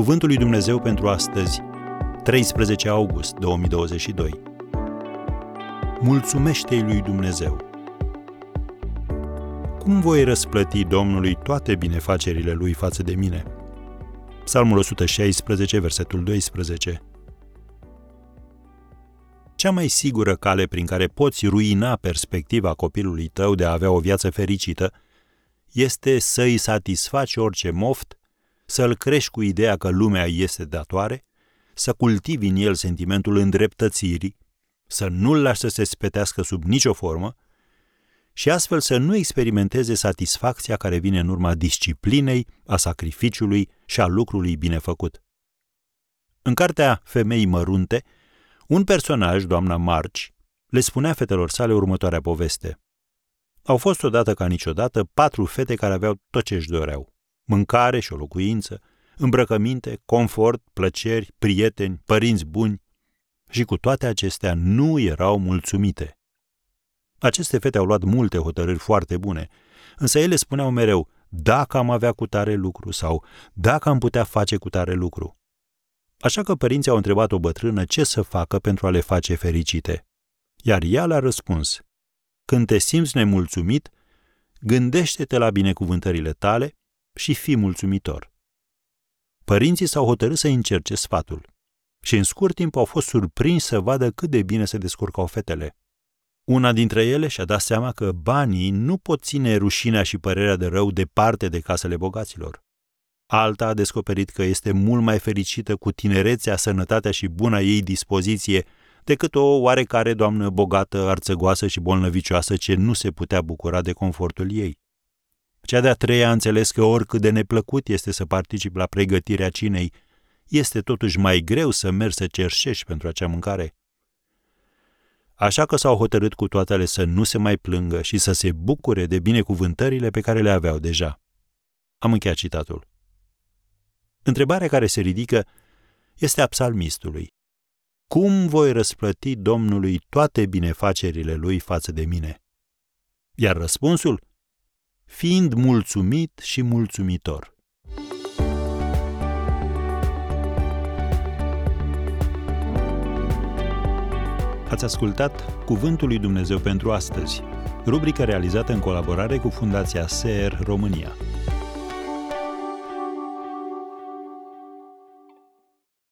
Cuvântul lui Dumnezeu pentru astăzi, 13 august 2022. Mulțumește-i lui Dumnezeu. Cum voi răsplăti Domnului toate binefacerile lui față de mine? Psalmul 116, versetul 12. Cea mai sigură cale prin care poți ruina perspectiva copilului tău de a avea o viață fericită este să îi satisfaci orice moft să-l crești cu ideea că lumea este datoare, să cultivi în el sentimentul îndreptățirii, să nu-l lași să se spetească sub nicio formă și astfel să nu experimenteze satisfacția care vine în urma disciplinei, a sacrificiului și a lucrului bine făcut. În cartea Femei mărunte, un personaj, doamna Marci, le spunea fetelor sale următoarea poveste. Au fost odată ca niciodată patru fete care aveau tot ce își doreau mâncare și o locuință, îmbrăcăminte, confort, plăceri, prieteni, părinți buni și cu toate acestea nu erau mulțumite. Aceste fete au luat multe hotărâri foarte bune, însă ele spuneau mereu, dacă am avea cu tare lucru sau dacă am putea face cu tare lucru. Așa că părinții au întrebat o bătrână ce să facă pentru a le face fericite. Iar ea le-a răspuns, când te simți nemulțumit, gândește-te la binecuvântările tale și fi mulțumitor. Părinții s-au hotărât să încerce sfatul și în scurt timp au fost surprinși să vadă cât de bine se descurcau fetele. Una dintre ele și-a dat seama că banii nu pot ține rușinea și părerea de rău departe de casele bogaților. Alta a descoperit că este mult mai fericită cu tinerețea, sănătatea și buna ei dispoziție decât o oarecare doamnă bogată, arțăgoasă și bolnăvicioasă ce nu se putea bucura de confortul ei. Cea de-a treia a înțeles că oricât de neplăcut este să particip la pregătirea cinei, este totuși mai greu să mergi să cerșești pentru acea mâncare. Așa că s-au hotărât cu toatele să nu se mai plângă și să se bucure de binecuvântările pe care le aveau deja. Am încheiat citatul. Întrebarea care se ridică este a psalmistului. Cum voi răsplăti Domnului toate binefacerile lui față de mine? Iar răspunsul? Fiind mulțumit și mulțumitor. Ați ascultat Cuvântul lui Dumnezeu pentru astăzi, rubrica realizată în colaborare cu Fundația SER România.